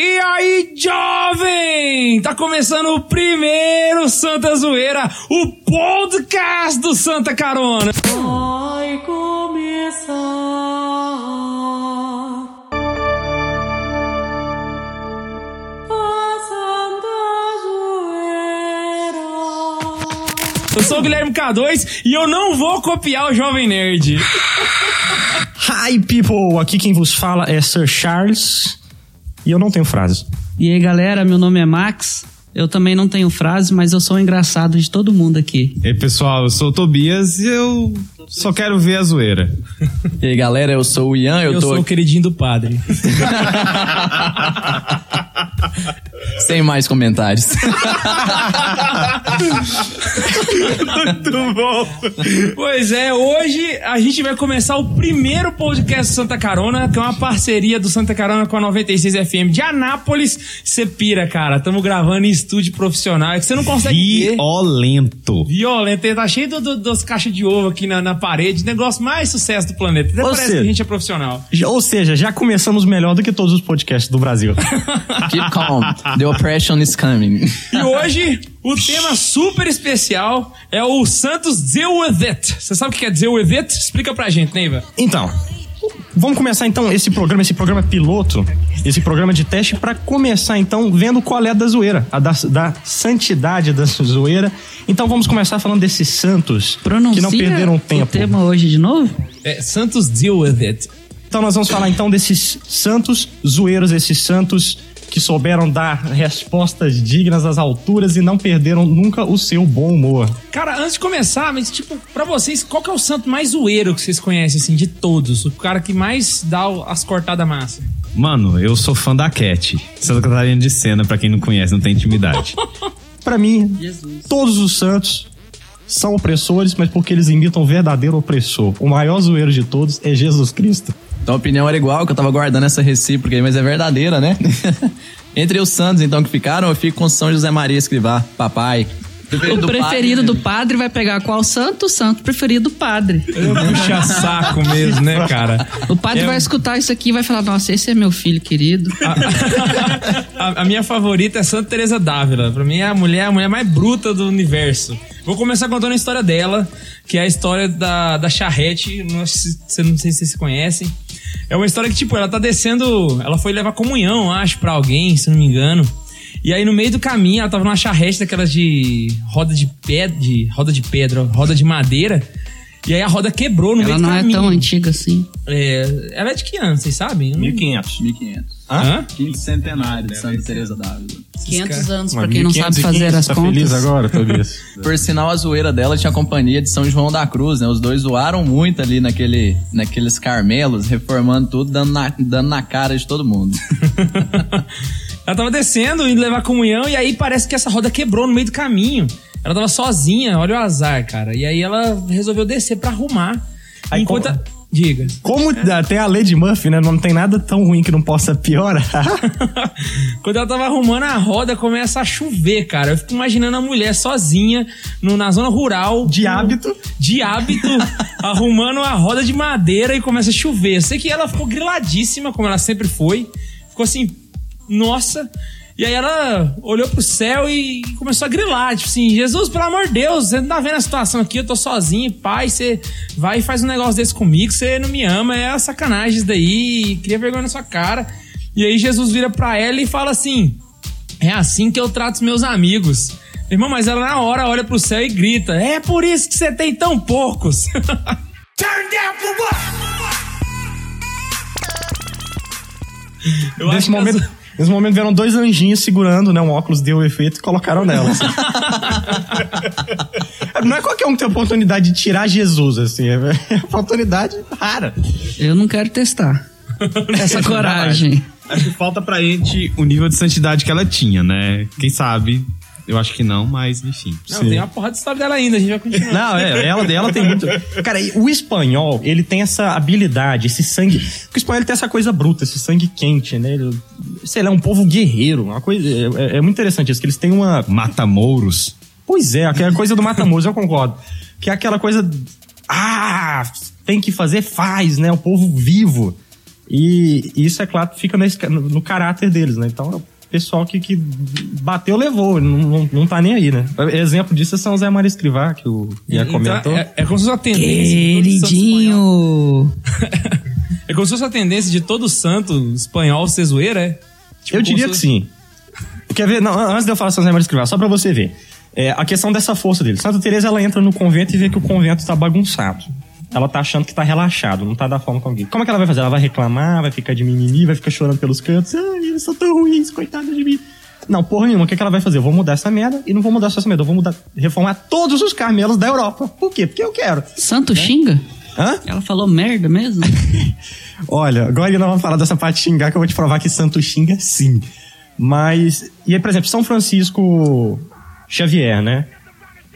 E aí, jovem! Tá começando o primeiro Santa Zoeira, o podcast do Santa Carona. Vai começar a Santa Zoeira. Eu sou o Guilherme K2 e eu não vou copiar o Jovem Nerd. Hi, people! Aqui quem vos fala é Sir Charles e eu não tenho frases. E aí, galera, meu nome é Max. Eu também não tenho frase, mas eu sou o engraçado de todo mundo aqui. E aí, pessoal, eu sou o Tobias e eu só quero ver a zoeira. E aí, galera, eu sou o Ian, eu, Eu tô sou o queridinho do padre. sem mais comentários. Muito bom! Pois é, hoje a gente vai começar o primeiro podcast do Santa Carona, que é uma parceria do Santa Carona com a 96 FM de Anápolis. Você pira, cara. Tamo gravando em estúdio profissional. É que você não consegue ver. Violento. Violento, ele tá cheio do, do- das caixas de ovo aqui na, na parede, negócio mais sucesso do planeta. Até Ou parece seja- que a gente é profissional. Já- Ou seja, já começamos melhor do que todos os podcasts do Brasil. Keep calm. The oppression is coming. E hoje, o tema super especial é o Santos Deal With It. Você sabe o que é Deal With It? Explica pra gente, Neiva. Então, vamos começar então esse programa, esse programa piloto, esse programa de teste, pra começar então vendo qual é a da zoeira, a da, da santidade da zoeira. Então vamos começar falando desses santos Pronuncia que não perderam o tempo. tema hoje de novo? É Santos Deal With It. Então nós vamos falar então desses santos zoeiros, esses santos que souberam dar respostas dignas às alturas e não perderam nunca o seu bom humor. Cara, antes de começar, mas tipo, pra vocês, qual que é o santo mais zoeiro que vocês conhecem, assim, de todos? O cara que mais dá as cortadas massa? Mano, eu sou fã da Cat. Santa Catarina de Sena, pra quem não conhece, não tem intimidade. Pra mim, todos os santos são opressores, mas porque eles imitam o verdadeiro opressor. O maior zoeiro de todos é Jesus Cristo. Então a opinião era igual, que eu tava guardando essa recíproca aí, mas é verdadeira, né? Entre os santos, então, que ficaram, eu fico com São José Maria Escrivá, papai. O preferido do padre vai pegar qual santo? O santo preferido do padre. Puxa saco mesmo, né, cara? O padre É- vai escutar isso aqui e vai falar: Nossa, esse é meu filho querido. A, a minha favorita é Santa Teresa d'Ávila. Pra mim é a mulher, a mulher mais bruta do universo. Vou começar contando a história dela, que é a história da, da charrete. Não, sei se- se- não sei se vocês conhecem. É uma história que, tipo, ela tá descendo. Ela foi levar comunhão, acho, pra alguém, se não me engano. E aí, no meio do caminho, ela tava numa charrete daquelas de roda de pedra, de roda de pedra, roda de madeira. E aí a roda quebrou no Ela meio do não é caminho. tão antiga assim. É, ela é de que ano, vocês sabem? Eu não- 1500. 1500. Hã? Quinto centenário de Santa Teresa d'Ávila. 500 anos, pra quem não sabe fazer as tá contas. feliz agora, Tobias? Por sinal, a zoeira dela tinha a companhia de São João da Cruz, né? Os dois zoaram muito ali naquele, naqueles carmelos, reformando tudo, dando na, dando na cara de todo mundo. Ela tava descendo, indo levar comunhão, e aí parece que essa roda quebrou no meio do caminho. Ela tava sozinha, olha o azar, cara. E aí ela resolveu descer pra arrumar. Aí enquanto. como- a- Diga. Como tem a de Murphy, né? Não tem nada tão ruim que não possa piorar. Quando ela tava arrumando a roda, começa a chover, cara. Eu fico imaginando a mulher sozinha no- na zona rural. De hábito. De hábito, arrumando a roda de madeira e começa a chover. Eu sei que ela ficou griladíssima, como ela sempre foi. Ficou assim, nossa. E aí ela olhou pro céu e começou a grilar, tipo assim, Jesus, pelo amor de Deus, você não tá vendo a situação aqui, eu tô sozinho, pai, você vai e faz um negócio desse comigo, você não me ama, é a sacanagem isso daí, cria vergonha na sua cara. E aí Jesus vira pra ela e fala assim, é assim que eu trato os meus amigos. Irmão, mas ela na hora olha pro céu e grita, é por isso que você tem tão poucos. Eu acho Nesse que momento, as- nesse momento vieram dois anjinhos segurando, né? Um óculos deu efeito e colocaram nela. assim. não é qualquer um que tem a oportunidade de tirar Jesus, assim. É uma oportunidade rara. Eu não quero testar. Essa coragem. Acho que falta pra gente o nível de santidade que ela tinha, né? Quem sabe? Eu acho que não, mas enfim. Não, tem uma porra de história dela ainda, a gente vai continuar. Não, é, ela, ela tem muito. Cara, e o espanhol, ele tem essa habilidade, esse sangue. Porque o espanhol tem essa coisa bruta, esse sangue quente, né? Ele, sei lá, é um povo guerreiro. Uma coisa, é, é muito interessante isso, que eles têm uma. Mata-mouros. Pois é, aquela coisa do Matamoros, eu concordo. Que é aquela coisa. Ah, tem que fazer, faz, né? O povo vivo. E isso, é claro, fica na esca- no, no caráter deles, né? Então, pessoal que, que bateu, levou, não, não, não tá nem aí, né? Exemplo disso é São Zé Maria Escrivá, que o Ian Então, comentou. é, é como se fosse uma tendência. Queridinho! É como se fosse uma tendência de todo santo espanhol ser zoeira, é? Tipo, Eu diria se que sim. Quer ver? Não, antes de eu falar São Zé Maria Escrivá, só pra você ver. É, a questão dessa força dele. Santa Teresa ela entra no convento e vê que o convento tá bagunçado. Ela tá achando que tá relaxado, não tá da forma como alguém. Como é que ela vai fazer? Ela vai reclamar, vai ficar de mimimi, vai ficar chorando pelos cantos. Ai, eles são tão ruins, coitada de mim. Não, porra nenhuma. O que, que ela vai fazer? Eu vou mudar essa merda e não vou mudar só essa merda. Eu vou mudar, reformar todos os Carmelos da Europa. Por quê? Porque eu quero. Santo xinga? Hã? Ela falou merda mesmo? Olha, agora nós vamos falar dessa parte de xingar que eu vou te provar que santo xinga sim. Mas. E aí, por exemplo, São Francisco Xavier, né?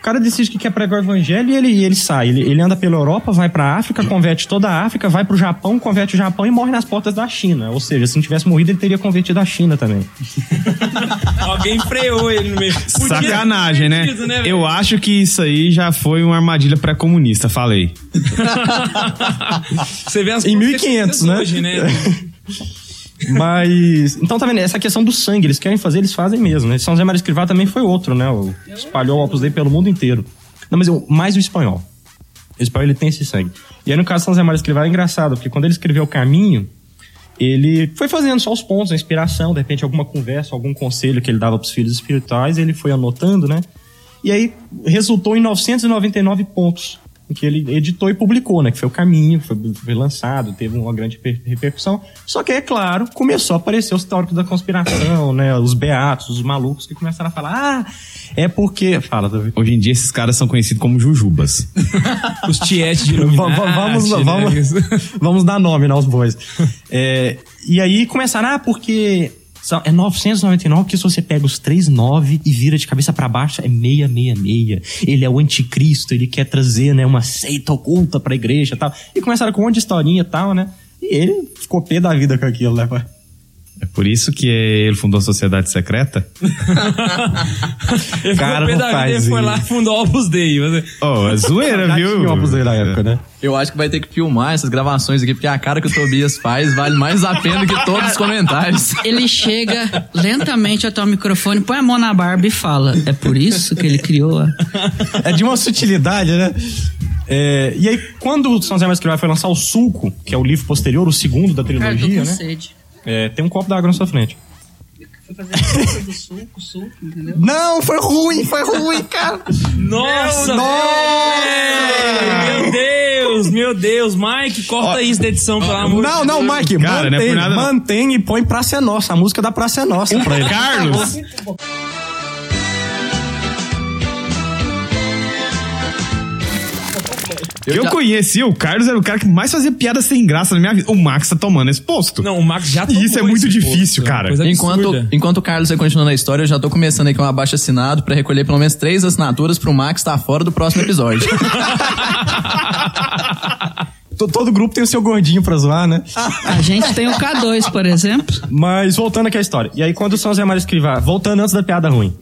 O cara decide que quer pregar o evangelho e ele, e ele sai. Ele, ele anda pela Europa, vai pra África, converte toda a África, vai pro Japão, converte o Japão e morre nas portas da China. Ou seja, se não tivesse morrido, ele teria convertido a China também. Alguém freou ele no meio. Sacanagem, né? tido, velho? Eu acho que isso aí já foi uma armadilha pré-comunista, falei. Você vê as Em profecias 1500, né? Hoje, né? Mas. Então tá vendo? Essa questão do sangue, eles querem fazer, eles fazem mesmo, né? São José Maria Escrivá também foi outro, né? O- espalhou o Opus Dei pelo mundo inteiro. Não, mas eu, mais o espanhol. O espanhol ele tem esse sangue. E aí no caso de São José Maria Escrivá é engraçado, porque quando ele escreveu o caminho, ele foi fazendo só os pontos, a inspiração, de repente alguma conversa, algum conselho que ele dava pros filhos espirituais, ele foi anotando, né? E aí resultou em 999 pontos, que ele editou e publicou, né? Que foi o caminho, foi, foi lançado, teve uma grande reper- repercussão. Só que, é claro, começou a aparecer os teóricos da conspiração, né? Os beatos, os malucos que começaram a falar, ah, é porque... Fala, Davi. Hoje em dia esses caras são conhecidos como jujubas. Os tietes de Illuminati, vamos, né? vamos, vamos dar nome né, aos bois. É, e aí começaram, ah, porque são- é 999, porque se você pega os três nove e vira de cabeça pra baixo, é 666. Ele é o anticristo, ele quer trazer, né, uma seita oculta pra igreja e tal. E começaram com um monte de historinha e tal, né? E ele ficou pé da vida com aquilo, né? pai? É por isso que ele fundou a sociedade secreta? Ele Cara, ficou pé da vida e foi lá e fundou o Opus Dei. Mas- Oh, é zoeira, Já viu? Opus Dei na época, né? Eu acho que vai ter que filmar essas gravações aqui, porque a cara que o Tobias faz vale mais a pena que todos os comentários. Ele chega lentamente até o microfone, põe a mão na barba e fala: É por isso que ele criou a. É de uma sutilidade, né? É, e aí, quando o São Maria Escrivá foi lançar o Sulco, que é o livro posterior, o segundo da Cara, tô trilogia, com né? sede. É, tem um copo d'água na sua frente. Fui fazer a coisa do suco, suco, entendeu? Não, foi ruim, foi ruim, cara. Nossa! Nossa! Meu Deus, meu Deus. Mike, corta isso da edição, pelo amor Não, não. Mike, Cara, não é mantém, nada, não. mantém e põe Praça é Nossa, a música da Praça é Nossa pra ele. Carlos! Eu, já- conhecia o Carlos, era o cara que mais fazia piada sem graça na minha vida. O Max tá tomando esse posto. Não, o Max já E isso é tomou muito esse difícil, posto, cara. coisa Enquanto, enquanto o Carlos vai continuando a história, eu já tô começando aqui um abaixo assinado pra recolher pelo menos três assinaturas pro Max estar fora do próximo episódio. To- Todo grupo tem o seu gordinho pra zoar, né? A gente tem o K2, por exemplo. Mas voltando aqui à história. E aí, quando o São José Maria Escrivá, voltando antes da piada ruim.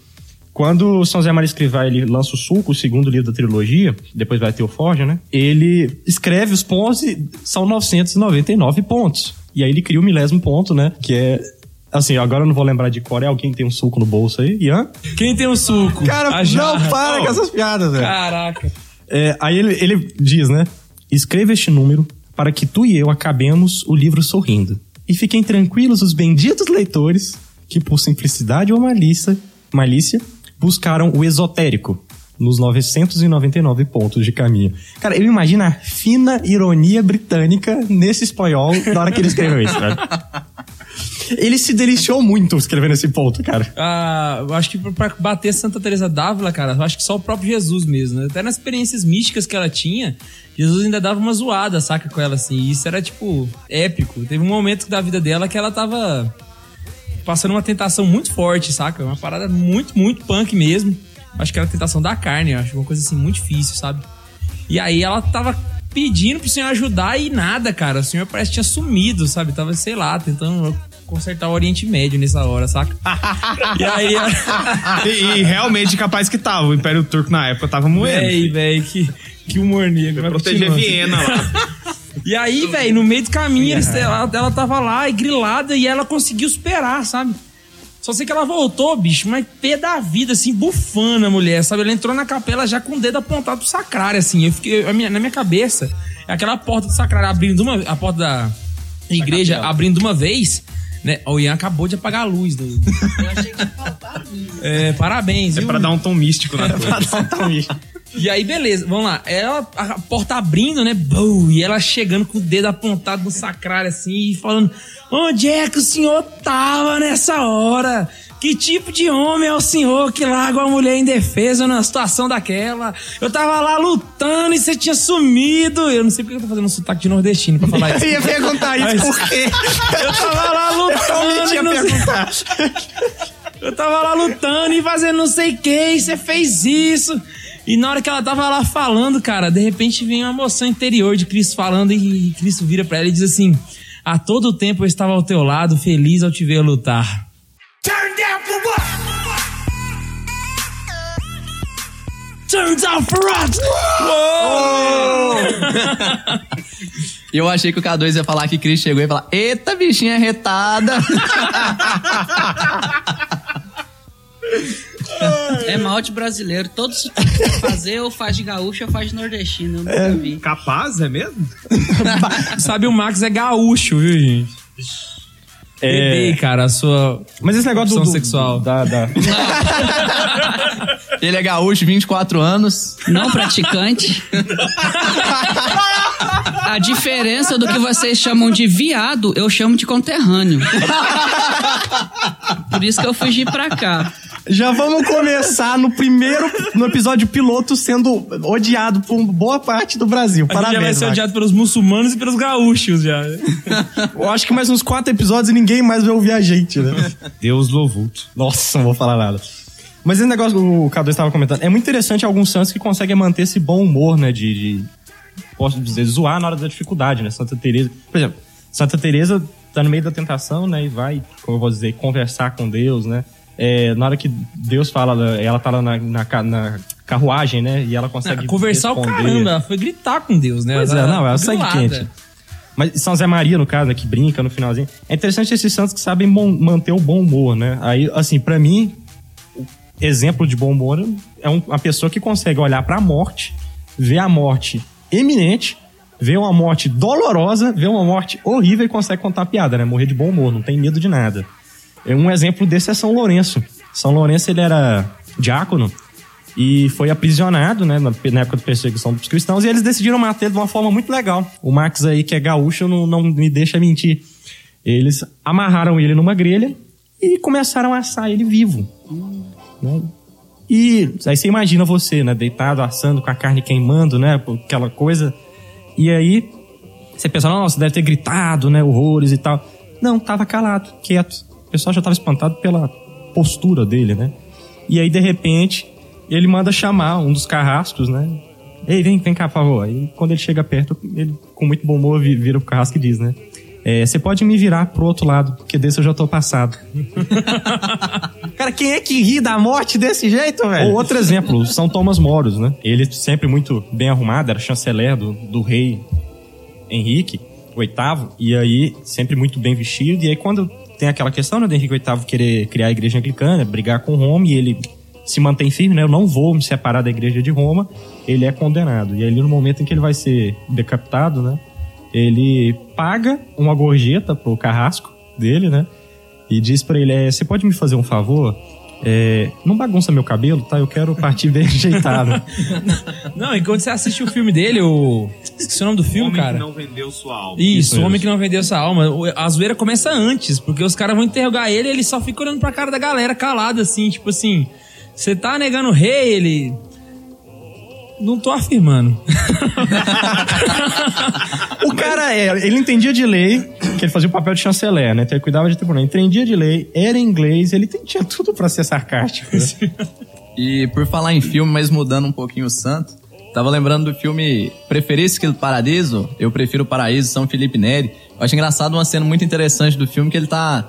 Quando o São José Maria Escrivá ele lança o Sulco, o segundo livro da trilogia, depois vai ter o Forja, né? Ele escreve os pontos e são 999 pontos. E aí ele cria o milésimo ponto, né? Que é. Assim, agora eu não vou lembrar de cor. É alguém que tem um suco no bolso aí? Ian? Quem tem o suco? Cara, A não jarra. para Oh, com essas piadas, velho. Caraca. É, aí ele, ele diz, né? Escreva este número para que tu e eu acabemos o livro sorrindo. E fiquem tranquilos os benditos leitores que, por simplicidade ou malícia, malícia buscaram o esotérico nos 999 pontos de caminho. Cara, eu imagino a fina ironia britânica nesse espanhol na hora que ele escreveu isso, velho. Ele se deliciou muito escrevendo esse ponto, cara. Ah, eu acho que pra- pra bater Santa Teresa d'Ávila, cara, eu acho que só o próprio Jesus mesmo, né? Até nas experiências místicas que ela tinha, Jesus ainda dava uma zoada, saca, com ela, assim. E isso era, tipo, épico. Teve um momento da vida dela que ela tava passando uma tentação muito forte, saca? Uma parada muito, muito punk mesmo. Acho que era a tentação da carne, eu acho. Uma coisa, assim, muito difícil, sabe? E aí ela tava pedindo pro senhor ajudar e nada, cara. O senhor parece que tinha sumido, sabe? Tava, sei lá, tentando consertar o Oriente Médio nessa hora, saca? e aí... E, e realmente capaz que tava. O Império Turco na época tava moendo. Véi, véi, que, que humor negro. Proteger. Viena lá. E aí, velho, no meio do caminho, eles- ela, ela tava lá e grilada e ela conseguiu superar, sabe? Só sei que ela voltou, bicho, mas pé da vida, assim, bufando a mulher, sabe? Ela entrou na capela já com o dedo apontado pro sacrário, assim. Eu fiquei, a minha- na minha cabeça, é aquela porta do sacrário abrindo de uma, a porta da igreja abrindo de uma vez, né? O Ian acabou de apagar a luz. Do... Eu achei que ia faltar É, parabéns, É viu? pra dar um tom místico na coisa. E aí, beleza, vamos lá. Ela, a porta abrindo, né? Bum, e ela chegando com o dedo apontado no sacrário, assim, e falando: Onde é que o senhor tava nessa hora? Que tipo de homem é o senhor que larga uma mulher indefesa numa situação daquela? Eu tava lá lutando e você tinha sumido. Eu não sei porque eu tô fazendo um sotaque de nordestino pra falar isso. Eu ia perguntar isso Mas- por quê? Eu tava lá lutando. Eu e não perguntar. eu tava lá lutando e fazendo não sei o que, e você fez isso. E na hora que ela tava lá falando, cara, de repente vem uma emoção interior de Cristo falando e Cristo vira pra ela e diz assim: A todo tempo eu estava ao teu lado, feliz ao te ver lutar. Turn down for what? Turn down for what? E eu achei que o K2 ia falar que Cris chegou e ia falar: Eita, bichinha retada! É malte brasileiro. Todos fazer ou faz de gaúcho ou faz de nordestino. Eu nunca vi. Capaz, é mesmo? Sabe, o Max é gaúcho, viu, gente? Bebê, cara, a sua. Mas esse negócio do, do- sexual. Da, da- Ele é gaúcho, 24 anos. Não praticante. A diferença do que vocês chamam de viado, eu chamo de conterrâneo. Por isso que eu fugi pra cá. Já vamos começar no primeiro, no episódio piloto, sendo odiado por boa parte do Brasil. A gente já vai Parabéns, ser Max. odiado pelos muçulmanos e pelos gaúchos já. Eu acho que mais uns quatro episódios e ninguém mais vai ouvir a gente, né? Deus louvulto. Nossa, não vou falar nada. Mas esse negócio que o K2 estava comentando, é muito interessante alguns santos que conseguem manter esse bom humor, né? De, de- posso dizer, zoar na hora da dificuldade, né? Santa Teresa, por exemplo, Santa Teresa tá no meio da tentação, né? E vai, como eu vou dizer, conversar com Deus, né? É, na hora que Deus fala, ela tá lá na, na, na carruagem, né? E ela consegue Conversar o responder. caramba, ela foi gritar com Deus, né? Pois é, não, ela grilada. quente. Mas São Zé Maria, no caso, né, que brinca no finalzinho. É interessante esses santos que sabem manter o bom humor, né? Aí, assim, pra mim, o exemplo de bom humor é um- uma pessoa que consegue olhar pra morte, ver a morte eminente, ver uma morte dolorosa, ver uma morte horrível e consegue contar piada, né? Morrer de bom humor, não tem medo de nada. É, Um exemplo desse é São Lourenço. São Lourenço, ele era diácono e foi aprisionado, né, na, época da perseguição dos cristãos, e eles decidiram matar ele de uma forma muito legal. O Max aí, que é gaúcho, não, não me deixa mentir. Eles amarraram ele numa grelha e começaram a assar ele vivo. né? E aí você imagina você, né, deitado, assando, com a carne queimando, né, aquela coisa. E aí você pensa, nossa, deve ter gritado, né, horrores e tal. Não, tava calado, quieto. O pessoal já tava espantado pela postura dele, né? E aí, de repente, ele manda chamar um dos carrascos, né? Ei, vem, vem cá, por favor. Aí, quando ele chega perto, ele, com muito bom humor, vi- vira pro carrasco e diz, né? É, Você pode me virar pro outro lado, porque desse eu já tô passado. Cara, quem é que ri da morte desse jeito, velho? Ou outro exemplo, São Thomas Moros, né? Ele sempre muito bem arrumado, era chanceler do, do rei Henrique VIII, e aí sempre muito bem vestido. E aí quando tem aquela questão, né, do Henrique VIII querer criar a igreja anglicana, brigar com Roma, e ele se mantém firme, né? Eu não vou me separar da igreja de Roma, ele é condenado. E ali no momento em que ele vai ser decapitado, né? Ele paga uma gorjeta pro carrasco dele, né? E diz pra ele, é, você pode me fazer um favor? É, não bagunça meu cabelo, tá? Eu quero partir bem ajeitado. Não, e quando você assiste o filme dele, o. Esqueci o nome do filme, Homem cara. que não vendeu sua alma. Isso, Isso o homem que não vendeu essa alma. O- A zoeira começa antes, porque os caras vão interrogar ele e ele só fica olhando pra cara da galera calado, assim, tipo assim. Você tá negando o rei, ele. Não tô afirmando. O cara, é, ele entendia de lei, que ele fazia o papel de chanceler, né? Então ele cuidava de tribunal. Entendia de lei, era inglês, ele tinha tudo pra ser sarcástico. né? E por falar em filme, mas mudando um pouquinho o santo, tava lembrando do filme Preferisse que o Paradiso, Eu Prefiro o Paraíso, São Felipe Neri. Eu acho engraçado uma cena muito interessante do filme que ele tá...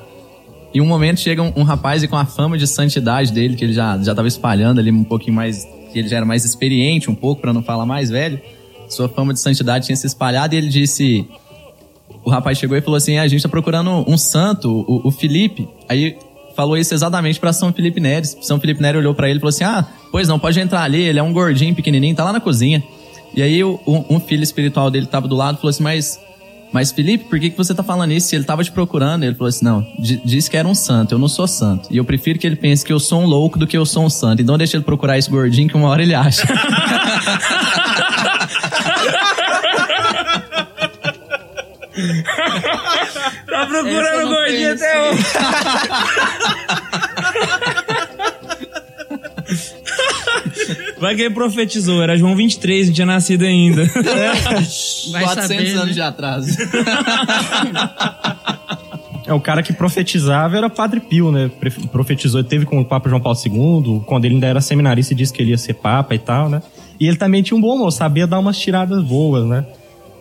Em um momento chega um, um rapaz e com a fama de santidade dele, que ele já, já tava espalhando ali um pouquinho mais... Que ele já era mais experiente um pouco, pra não falar mais velho. sua fama de santidade tinha se espalhado e ele disse. O rapaz chegou e falou assim: a gente tá procurando um santo, o, o Felipe. Aí falou isso exatamente pra São Felipe Neres. São Felipe Neres olhou pra ele e falou assim: ah, pois não, pode entrar ali, ele é um gordinho, pequenininho, tá lá na cozinha. E aí um, um filho espiritual dele tava do lado falou assim: mas. Mas Felipe, por que, que você tá falando isso? Ele tava te procurando, ele falou assim: não, di- disse que era um santo, eu não sou santo. E eu prefiro que ele pense que eu sou um louco do que eu sou um santo. Então deixa ele procurar esse gordinho que uma hora ele acha. Tá procurando gordinho até hoje. Vai que ele profetizou, era João 23, não tinha nascido ainda. Vai 400 saber, anos né? de atraso. É, o cara que profetizava era Padre Pio, né? Profetizou, ele teve com o Papa João Paulo II, quando ele ainda era seminarista e disse que ele ia ser Papa e tal, né? E ele também tinha um bom humor, sabia dar umas tiradas boas, né?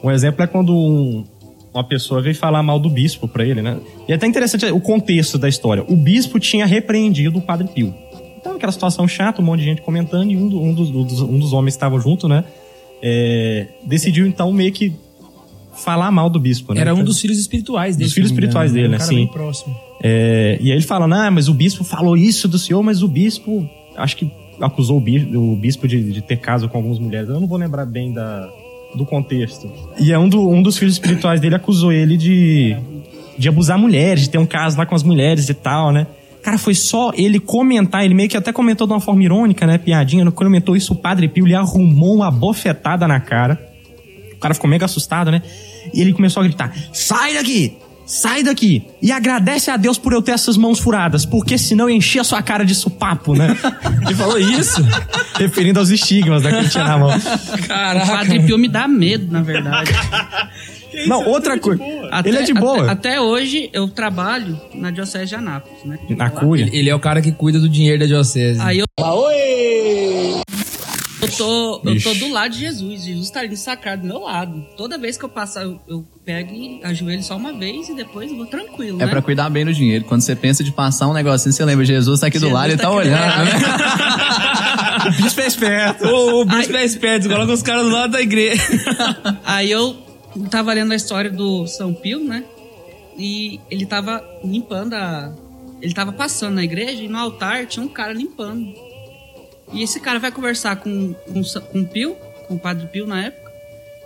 Um exemplo é quando um- uma pessoa veio falar mal do bispo pra ele, né? E é até interessante o contexto da história. O bispo tinha repreendido o Padre Pio. Então, aquela situação chata, um monte de gente comentando, e um, do- um dos, um dos- homens que estavam junto, né? é, decidiu, então, meio que falar mal do bispo, né? Era um Então, dos filhos espirituais dele. Dos filhos espirituais dele, né? cara Sim. próximo. É, e aí ele fala, ah, mas o bispo falou isso do senhor, mas o bispo, acho que acusou o bispo, o bispo de, de ter caso com algumas mulheres. Eu não vou lembrar bem da, do contexto. E é um, do- um dos filhos espirituais dele acusou ele de, de abusar mulheres, de ter um caso lá com as mulheres e tal, né? Cara, foi só ele comentar, ele meio que até comentou de uma forma irônica, né? Piadinha, quando comentou isso, o Padre Pio lhe arrumou uma bofetada na cara. O cara ficou mega assustado, né? E ele começou a gritar: Sai daqui! Sai daqui! E agradece a Deus por eu ter essas mãos furadas, porque senão eu enchia a sua cara de supapo, né? Ele falou isso? Referindo aos estigmas da que ele tinha na mão. O Caraca. Padre Pio me dá medo, na verdade. Não, outra coisa. Ele é de boa. Até, até hoje eu trabalho na Diocese de Anápolis, né? Na cúria. Ele, ele é o cara que cuida do dinheiro da diocese. Aí eu. Eu tô, eu tô do lado de Jesus. Jesus tá ali sacado do meu lado. Toda vez que eu passar, eu, eu pego e ajoelho só uma vez e depois eu vou tranquilo, É né? pra cuidar bem do dinheiro. Quando você pensa de passar um negocinho, você lembra, Jesus tá aqui do Jesus lado e tá tá do olhando, né? O bispo é esperto. O, o bispo é esperto, coloca os caras do lado da igreja. Aí eu tava lendo a história do São Pio, né? E ele tava limpando a. Ele tava passando na igreja e no altar tinha um cara limpando. E esse cara vai conversar com, com, com o Pio, com o Padre Pio na época.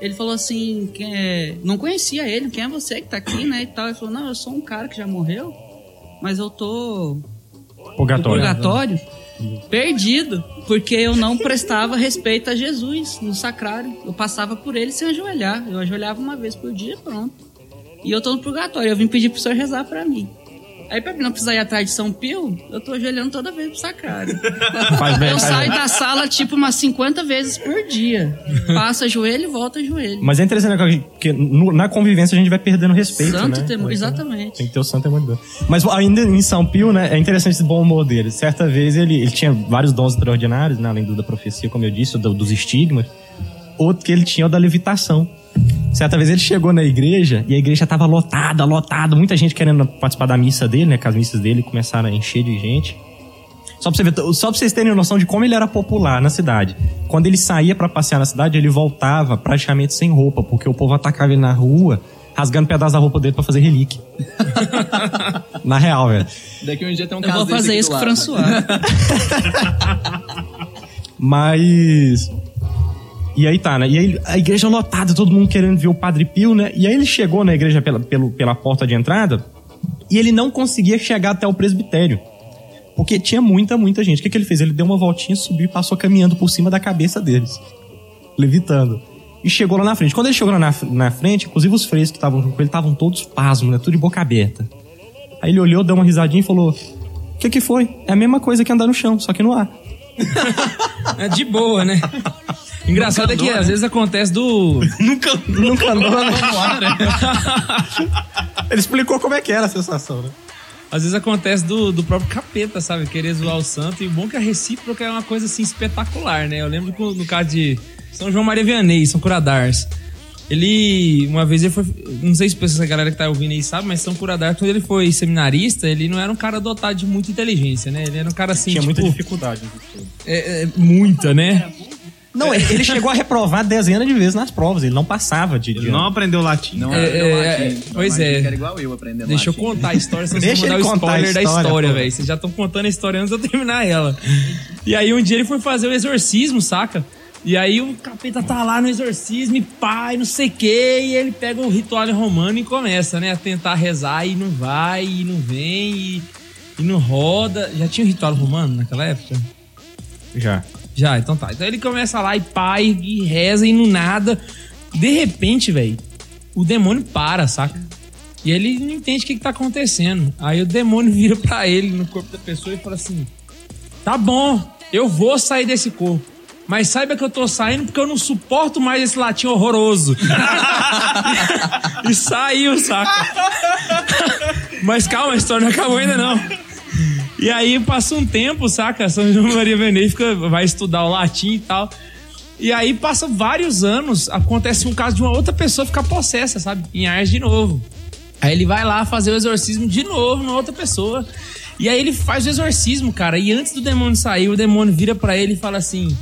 Ele falou assim: quem é... não conhecia ele, quem é você que tá aqui, né? E tal. Ele falou: não, eu sou um cara que já morreu, mas eu tô no Purgatório. purgatório, perdido, porque eu não prestava respeito a Jesus no sacrário. Eu passava por ele sem ajoelhar. Eu ajoelhava uma vez por dia, pronto. E eu tô no purgatório. Eu vim pedir pro senhor rezar pra mim. Aí, pra mim não precisar ir atrás de São Pio, eu tô ajoelhando toda vez pro sacrário. Faz bem, Eu faz saio bem. da sala, tipo, umas 50 vezes por dia. Passa joelho e volta joelho. Mas é interessante né, que na convivência a gente vai perdendo respeito, Santo né? tem- exatamente. Tem que ter o santo é muito bom. Mas ainda em São Pio, né, é interessante esse bom humor dele. Certa vez ele, ele tinha vários dons extraordinários, né, além do da profecia, como eu disse, do- dos estigmas. Outro que ele tinha é o da levitação. Certa vez ele chegou na igreja e a igreja tava lotada, lotada, muita gente querendo participar da missa dele, né? Que as missas dele começaram a encher de gente. Só pra, você ver, só pra vocês terem noção de como ele era popular na cidade. Quando ele saía pra passear na cidade, ele voltava praticamente sem roupa, porque o povo atacava ele na rua, rasgando pedaços da roupa dele pra fazer relíquia. na real, velho. Daqui um dia tem um Eu caso vou desse fazer aqui isso com o. François. Mas. E aí tá, né? E aí a igreja lotada, todo mundo querendo ver o Padre Pio, né? E aí ele chegou na igreja pela, pelo, pela porta de entrada e ele não conseguia chegar até o presbitério. Porque tinha muita, muita gente. O que, que ele fez? Ele deu uma voltinha, subiu e passou caminhando por cima da cabeça deles. Levitando. E chegou lá na frente. Quando ele chegou lá na, na frente, inclusive os freios que estavam junto com ele estavam todos pasmos, né? Tudo de boca aberta. Aí ele olhou, deu uma risadinha e falou: O que, que foi? É a mesma coisa que andar no chão, só que no ar. É de boa, né? Engraçado é que às vezes acontece do. Nunca, nunca andou, né? Ele explicou como é que era a sensação, né? Às vezes acontece do, do próprio capeta, sabe? Querer zoar o santo. E o bom que a recíproca é uma coisa assim espetacular, né? Eu lembro que no caso de São João Maria Vianney, São Curadars. Ele, uma vez ele foi. Não sei se essa galera que tá ouvindo aí sabe, mas São Curadars, quando ele foi seminarista, ele não era um cara dotado de muita inteligência, né? Ele era um cara assim. Tinha tipo, muita dificuldade. no é, é, muita, né? Não, ele ele chegou a reprovar dezenas de vezes nas provas. Ele não passava de. de Ele não aprendeu latim. Não, É, aprendeu é, latim. é, pois é. era igual eu aprendendo Deixa eu latim. contar a história, senão vocês Deixa vão ele dar o contar a spoiler da história, história, pô. velho. Vocês já estão contando a história antes de eu terminar ela. E aí um dia ele foi fazer o exorcismo, saca? E aí o capeta tá lá no exorcismo e pai, não sei o quê, e ele pega o ritual romano e começa, né, a tentar rezar e não vai, e não vem, e, e não roda. Já tinha o ritual romano naquela época? Já. Já, então tá. Então ele começa lá e pai, e reza e no nada. De repente, velho, o demônio para, saca? E ele não entende o que, que tá acontecendo. Aí o demônio vira pra ele no corpo da pessoa e fala assim: Tá bom, eu vou sair desse corpo. Mas saiba que eu tô saindo porque eu não suporto mais esse latim horroroso. e saiu, saca? Mas calma, a história não acabou ainda não. E aí passa um tempo, saca? São João Maria Vianney fica, vai estudar o latim e tal. E aí passa vários anos, acontece um caso de uma outra pessoa ficar possessa, sabe? Em Ars de novo. Aí ele vai lá fazer o exorcismo de novo na outra pessoa. E aí ele faz o exorcismo, cara. E antes do demônio sair, o demônio vira pra ele e fala assim: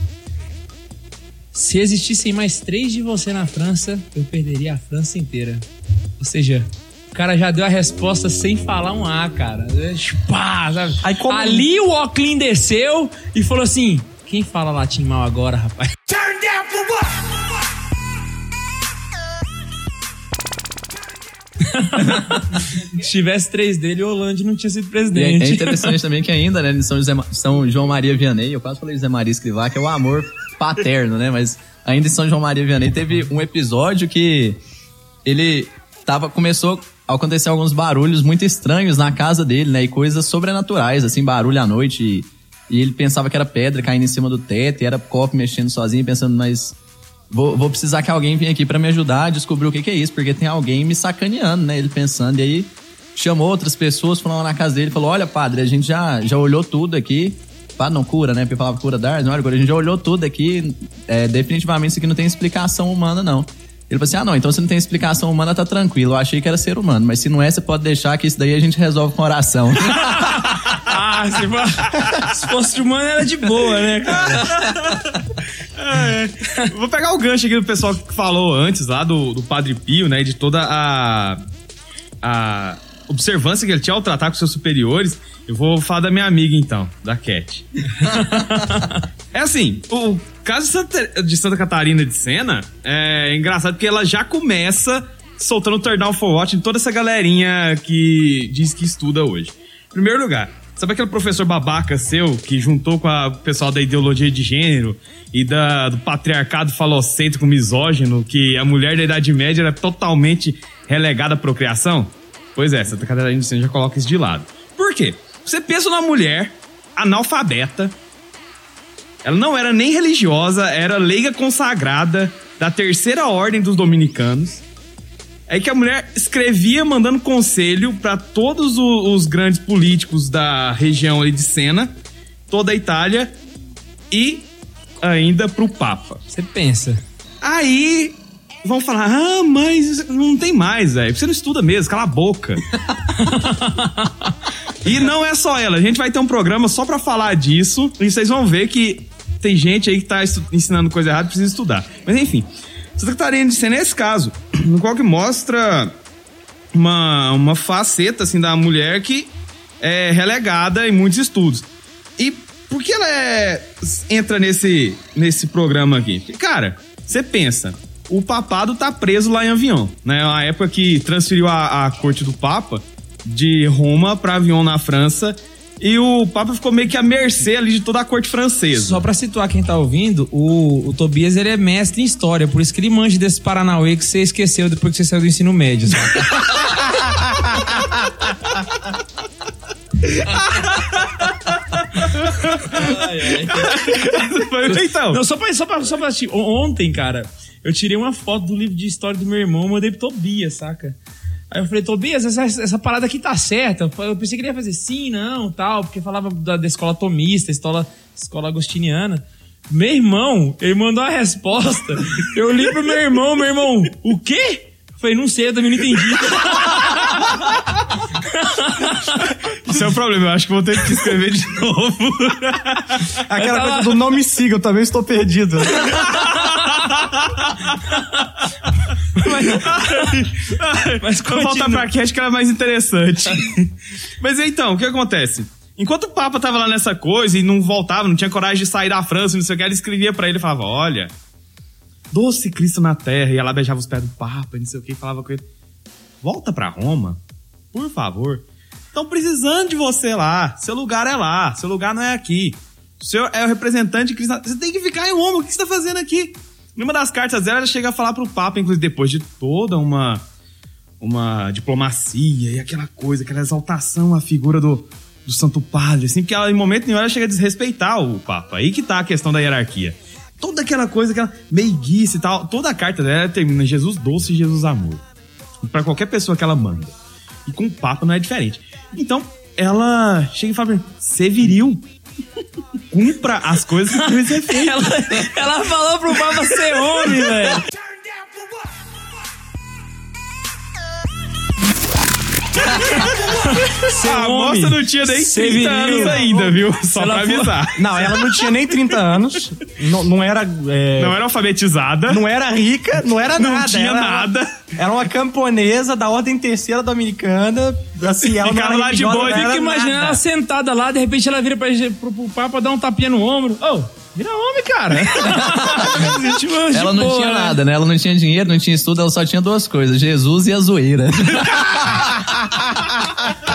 Se existissem mais três de você na França, eu perderia a França inteira. Ou seja, o cara já deu a resposta sem falar um A, cara. É, Pá, sabe? Aí como- Ali o Ocklin desceu e falou assim: Quem fala latim mal agora, rapaz? Se tivesse três dele, o Hollande não tinha sido E é, presidente. é interessante também que ainda, né, São, José, São João Maria Vianney, eu quase falei José Maria Escrivá, que é o amor paterno, né? Mas ainda em São João Maria Vianney teve um episódio que ele tava, começou a acontecer alguns barulhos muito estranhos na casa dele, né? E coisas sobrenaturais, assim, barulho à noite. E, e ele pensava que era pedra caindo em cima do teto, e era copo mexendo sozinho, pensando, mas Vou, vou precisar que alguém venha aqui pra me ajudar a descobrir o que, que é isso, porque tem alguém me sacaneando, né? Ele pensando. E aí chamou outras pessoas, foram lá na casa dele falou: Olha, padre, a gente já, já olhou tudo aqui. Padre não cura, né? Porque falava cura da arte. Olha, agora a gente já olhou tudo aqui. É, definitivamente isso aqui não tem explicação humana, não. Ele falou assim: Ah, não, então se não tem explicação humana, tá tranquilo. Eu achei que era ser humano, mas se não é, você pode deixar que isso daí a gente resolve com oração. Ah, se, for- se fosse de humano era de boa, né, cara? É. Vou pegar o gancho aqui do pessoal que falou antes lá do, do Padre Pio, né? De toda a, a observância que ele tinha ao tratar com seus superiores. Eu vou falar da minha amiga então, da Cat. é assim, o caso de Santa, de Santa Catarina de Sena é engraçado porque ela já começa soltando o Turn Down for What em toda essa galerinha que diz que estuda hoje. Em primeiro lugar, sabe aquele professor babaca seu que juntou com o pessoal da ideologia de gênero e da, do patriarcado falocêntrico misógino que a mulher da Idade Média era totalmente relegada à procriação? Pois é, Santa Catarina de Sena já coloca isso de lado. Por quê? Você pensa numa mulher analfabeta, ela não era nem religiosa, era leiga consagrada da terceira ordem dos dominicanos. É que a mulher escrevia mandando conselho pra todos os grandes políticos da região ali de Sena, toda a Itália e ainda pro Papa. Você pensa. Aí vão falar: "Ah, mas não tem mais, velho. Você não estuda mesmo, cala a boca". e não é só ela, a gente vai ter um programa só pra falar disso e vocês vão ver que tem gente aí que tá ensinando coisa errada, precisa estudar. Mas enfim, Santa Catarina de Sena é esse caso, no qual que mostra uma, uma faceta assim da mulher que é relegada em muitos estudos. E por que ela é- entra nesse, nesse programa aqui? Porque, cara, você pensa, o papado tá preso lá em Avião, né? A época que transferiu a, a corte do Papa de Roma pra Avião na França. E o Papa ficou meio que à mercê ali de toda a corte francesa. Só pra situar quem tá ouvindo, o, o Tobias ele é mestre em história, por isso que ele manja desse Paranauê que você esqueceu depois que você saiu do ensino médio. sabe? então, Não, só pra, só pra, só pra assistir. Ontem, cara, eu tirei uma foto do livro de história do meu irmão e mandei pro Tobias, saca? Aí eu falei, Tobias, essa, essa parada aqui tá certa. Eu pensei que ele ia fazer sim, não, tal, porque falava da, da escola tomista, escola, escola agostiniana. Meu irmão, ele mandou a resposta. Eu li pro meu irmão, meu irmão, o quê? Eu falei, não sei, eu também não entendi. Esse é o problema, eu acho que vou ter que escrever de novo. Aquela tava- coisa do não me siga, eu também estou perdido. Mas Vou voltar continua. pra aqui, acho que era mais interessante. Mas então, o que acontece? Enquanto o Papa tava lá nessa coisa e não voltava, não tinha coragem de sair da França, não sei o que, ela escrevia pra ele e falava: Olha, doce Cristo na terra. E ela beijava os pés do Papa, e não sei o que, e falava com ele: Volta pra Roma, por favor. Estão precisando de você lá. Seu lugar é lá, seu lugar não é aqui. O senhor é o representante de Cristo. Você tem que ficar em Roma, o que você tá fazendo aqui? Numa das cartas dela, ela chega a falar pro Papa, inclusive depois de toda uma uma diplomacia e aquela coisa, aquela exaltação à figura do, do Santo Padre, assim, porque ela, em momento nenhum ela chega a desrespeitar o Papa. Aí que tá a questão da hierarquia. Toda aquela coisa, aquela meiguice e tal, toda a carta dela termina Jesus doce e Jesus amor. Pra qualquer pessoa que ela manda. E com o Papa não é diferente. Então, ela chega e fala ser viril. Cumpra as coisas que devem ser feitas. Ela, ela falou pro Papa ser homem, velho. A moça não tinha nem Ser 30 anos viril. ainda, viu? Só ela pra avisar. Não, ela não tinha nem 30 anos, não, não era. é, Não era alfabetizada. não era rica, não era Não nada. tinha era, nada. Era uma camponesa da ordem terceira dominicana. Assim, ela Ficava não era lá de boa, não fica era imaginando ela sentada lá, de repente ela vira pra, pro, pro Papa dar um tapinha no ombro. Ô, vira homem, cara. Tipo, de Ela não boa, tinha né? nada, né? Ela não tinha dinheiro, não tinha estudo, ela só tinha duas coisas: Jesus e a zoeira.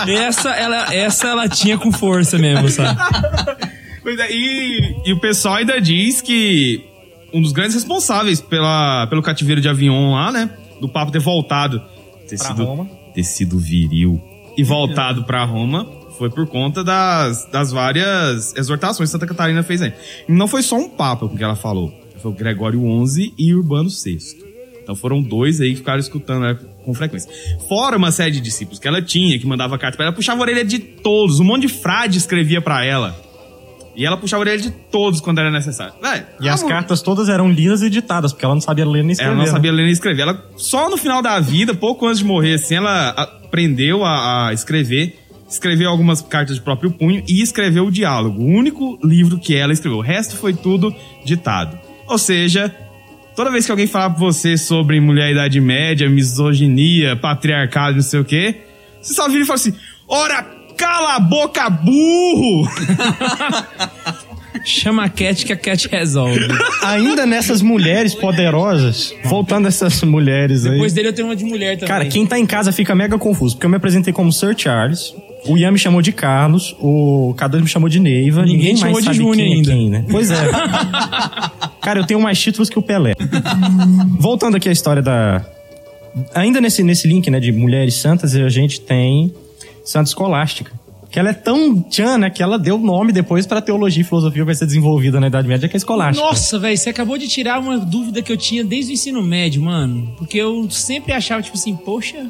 Essa ela, essa ela tinha com força mesmo, sabe? Pois é, e, e o pessoal ainda diz que um dos grandes responsáveis pela, pelo cativeiro de Avignon lá, né? Do Papa ter voltado. Ter Pra sido, Roma. Ter sido viril. E voltado pra Roma foi por conta das, das várias exortações que Santa Catarina fez aí. E não foi só um Papa com que ela falou. Foi o Gregório XI e Urbano VI. Então foram dois aí que ficaram escutando ela com frequência. Fora uma série de discípulos que ela tinha, que mandava carta pra ela, puxava a orelha de todos. Um monte de frade escrevia pra ela. E ela puxava a orelha de todos quando era necessário. E as amor, cartas todas eram lidas e ditadas, porque ela não sabia ler nem escrever. Ela não né? sabia ler nem escrever. Ela, só no final da vida, pouco antes de morrer, assim, ela aprendeu a, a escrever. Escreveu algumas cartas de próprio punho e escreveu o diálogo. O único livro que ela escreveu. O resto foi tudo ditado. Ou seja, toda vez que alguém falar pra você sobre mulher idade média, misoginia, patriarcado, não sei o quê, você só vira e fala assim: Ora, cala a boca, burro! Chama a Cat que a Cat resolve. Ainda nessas mulheres poderosas, voltando a essas mulheres aí. Depois dele eu tenho uma de mulher também. Cara, quem tá em casa fica mega confuso, porque eu me apresentei como Sir Charles, o Ian me chamou de Carlos, o K2 me chamou de Neiva, Ninguém ninguém, chamou de Júnior quem ainda. é quem, né? Pois é. Cara, eu tenho mais títulos que o Pelé. Voltando aqui à história da... Ainda nesse, nesse link, né, de mulheres santas, a gente tem Santa Escolástica. Que ela é tão tchan, né, que ela deu nome depois pra teologia e filosofia vai ser desenvolvida na Idade Média, que é a escolástica. Nossa, velho, você acabou de tirar uma dúvida que eu tinha desde o ensino médio, mano. Porque eu sempre achava, tipo assim, poxa,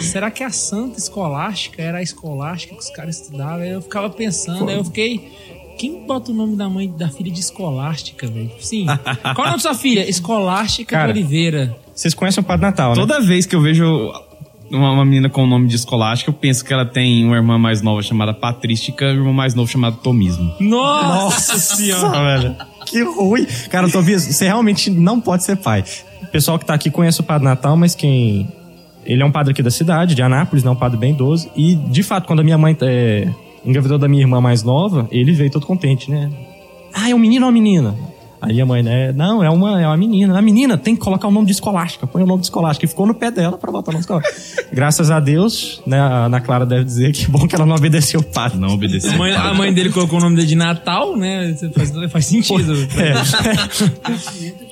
será que a santa escolástica era a escolástica que os caras estudavam? Aí eu ficava pensando, aí eu fiquei. Quem bota o nome da mãe da filha de escolástica, velho? Assim, qual é o nome da sua filha? Escolástica Cara, Oliveira. Vocês conhecem o Padre Natal, né? Toda vez que eu vejo uma, uma menina com o nome de escolástica, eu penso que ela tem uma irmã mais nova chamada Patrística e um irmão mais novo chamado Tomismo. Nossa, senhora! Nossa, velho. Que ruim. Cara, Tobias, você realmente não pode ser pai. O pessoal que tá aqui conhece o Padre Natal, mas quem. Ele é um padre aqui da cidade, de Anápolis, né? Um padre bem idoso. E, de fato, quando a minha mãe é, engravidou da minha irmã mais nova, ele veio todo contente, né? Ah, é um menino ou uma menina? Aí a mãe, né? Não, é uma, é uma menina. A menina tem que colocar o nome de escolástica. Põe o nome de escolástica. E ficou no pé dela pra botar o nome de escolástica. Graças a Deus, né? A Ana Clara deve dizer que bom que ela não obedeceu o padre. Não obedeceu. A mãe, a mãe dele colocou o nome dele de Natal, né? Faz, faz sentido. É.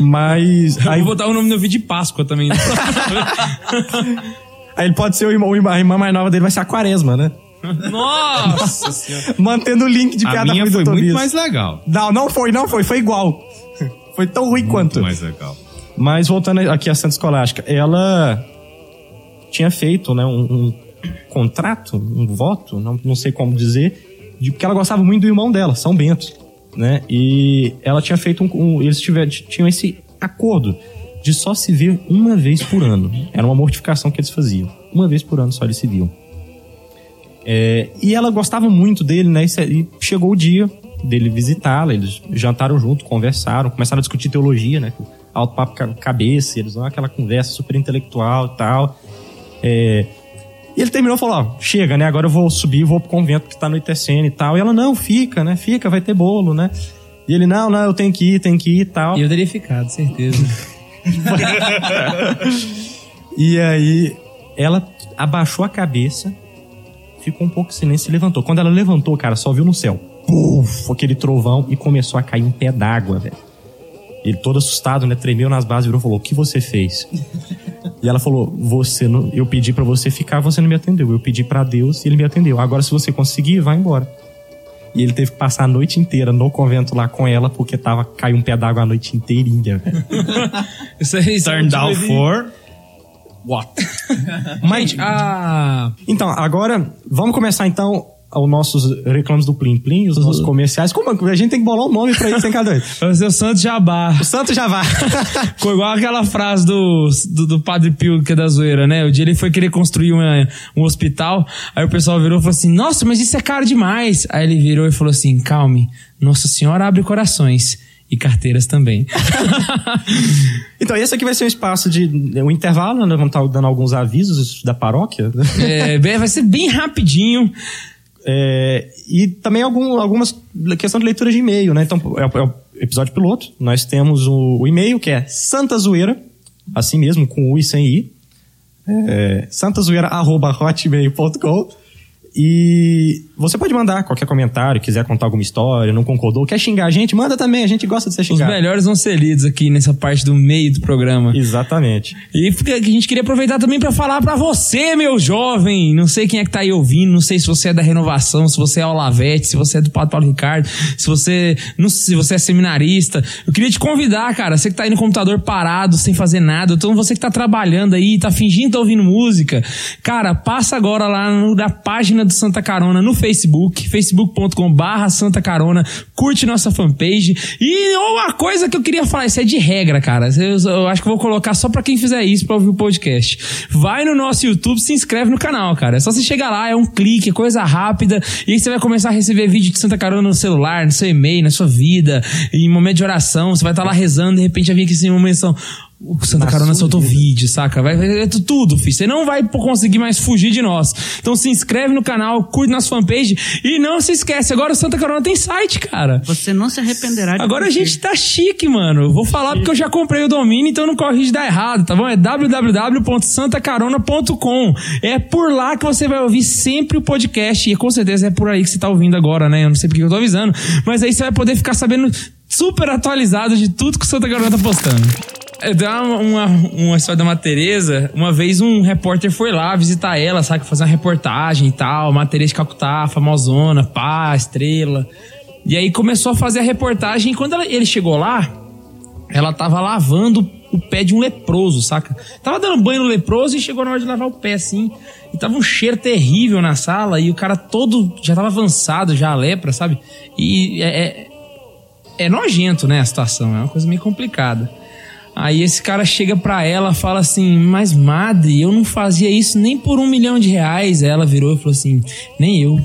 Mas. Aí Aí, vou botar o nome do vídeo de Páscoa também. aí ele pode ser o irmão, a irmã mais nova dele vai ser a quaresma, né? Nossa senhora. Mantendo o link de A piada minha ruim foi do muito mais legal. Não, não foi, não foi, foi igual. Foi tão ruim quanto. Muito mais legal. Mas voltando aqui à Santa Escolástica, ela tinha feito né, um, um contrato, um voto, não, não sei como dizer, de porque ela gostava muito do irmão dela, São Bento. Né? E ela tinha feito um. um- eles tiver, tinham esse acordo de só se ver uma vez por ano. Era uma mortificação que eles faziam. Uma vez por ano só eles se viam. É, e ela gostava muito dele, né? E chegou o dia dele visitá-la, eles jantaram junto, conversaram, começaram a discutir teologia, né? Alto papo ca- cabeça, eles vão aquela conversa super intelectual e tal. É, e ele terminou e falou: Ó, chega, né? Agora eu vou subir, vou pro convento que tá no ITCN e tal. E ela, não, fica, né? Fica, vai ter bolo, né? E ele, não, não, eu tenho que ir, tenho que ir e tal. E eu teria ficado, certeza. E aí ela abaixou a cabeça, ficou um pouco silêncio e levantou. Quando ela levantou, cara, só viu no céu. Puf, aquele trovão e começou a cair um pé d'água, velho. Ele todo assustado, né? Tremeu nas bases, virou e falou: "O que você fez?" E ela falou: "Você não, eu pedi pra você ficar, você não me atendeu. Eu pedi pra Deus e ele me atendeu. Agora se você conseguir, vai embora." E ele teve que passar a noite inteira no convento lá com ela porque tava caiu um pé d'água a noite inteirinha, velho. Isso aí, isso é Turn down for. What? Mas Ah, Então, agora vamos começar então os nossos reclamos do Plim Plim, os nossos comerciais. Como a gente tem que bolar um nome pra isso, hein, cada vai ser o Santos Jabá. O Santo vai. Ficou igual aquela frase do, do, do Padre Pio, que é da zoeira, né? O dia ele foi querer construir uma- um hospital, aí o pessoal virou e falou assim, nossa, mas isso é caro demais. Aí ele virou e falou assim, calme, Nossa Senhora abre corações. E carteiras também. então, esse aqui vai ser um espaço de um intervalo, né? Vamos estar dando alguns avisos da paróquia. É, vai ser bem rapidinho. É, e também algum, algumas questão de leitura de e-mail, né? Então, é, o- é o episódio piloto. Nós temos o, o e-mail que é santazoeira, assim mesmo, com U e sem I. É, santazoeira.hotmail.com E você pode mandar qualquer comentário, quiser contar alguma história, não concordou, quer xingar a gente, manda também, a gente gosta de ser Os xingado. melhores vão ser lidos aqui nessa parte do meio do programa. Exatamente. E a gente queria aproveitar também pra falar pra você, meu jovem. Não sei quem é que tá aí ouvindo, não sei se você é da Renovação, se você é Olavete, se você é do Padre Paulo Ricardo, se você, não sei, se você é seminarista. Eu queria te convidar, cara, você que tá aí no computador parado, sem fazer nada, então você que tá trabalhando aí, tá fingindo que tá ouvindo música, cara, passa agora lá no- na página do Santa Carona no Facebook, facebook.com barra Santa Carona, curte nossa fanpage. E uma coisa que eu queria falar, isso é de regra, cara. Eu, eu acho que vou colocar só pra quem fizer isso pra ouvir o podcast. Vai no nosso YouTube, se inscreve no canal, cara. É só você chegar lá, é um clique, é coisa rápida. E aí você vai começar a receber vídeo de Santa Carona no celular, no seu e-mail, na sua vida, em momento de oração. Você vai estar lá rezando, de repente vai vir aqui assim uma menção. O Santa Na Carona soltou vida. vídeo, saca? Vai, vai, é tu- tudo, filho. Você não vai conseguir mais fugir de nós. Então se inscreve no canal, curte nossa fanpage e não se esquece, agora o Santa Carona tem site, cara. Você não se arrependerá de Agora a gente tá chique, mano. Vou falar porque eu já comprei o domínio, então não corre de dar errado, tá bom? É www.santacarona.com. É por lá que você vai ouvir sempre o podcast e com certeza é por aí que você tá ouvindo agora, né? Eu não sei porque eu tô avisando, mas aí você vai poder ficar sabendo super atualizado de tudo que o Santa Carona tá postando. É, Dá uma, uma, história da Madre Teresa. Uma vez um repórter foi lá visitar ela, sabe? Fazer uma reportagem e tal. Madre Teresa de Calcutá, famosona, pá, estrela. E aí começou a fazer a reportagem. E quando ela- ele chegou lá, ela tava lavando o pé de um leproso, saca? Tava dando banho no leproso e chegou na hora de lavar o pé, assim. E tava um cheiro terrível na sala. E o cara todo já tava avançado, já a lepra, sabe? E é, é, é nojento, né, a situação. É uma coisa meio complicada. Aí esse cara chega pra ela fala assim: Mas madre, eu não fazia isso nem por um milhão de reais. Aí ela virou e falou assim: Nem eu.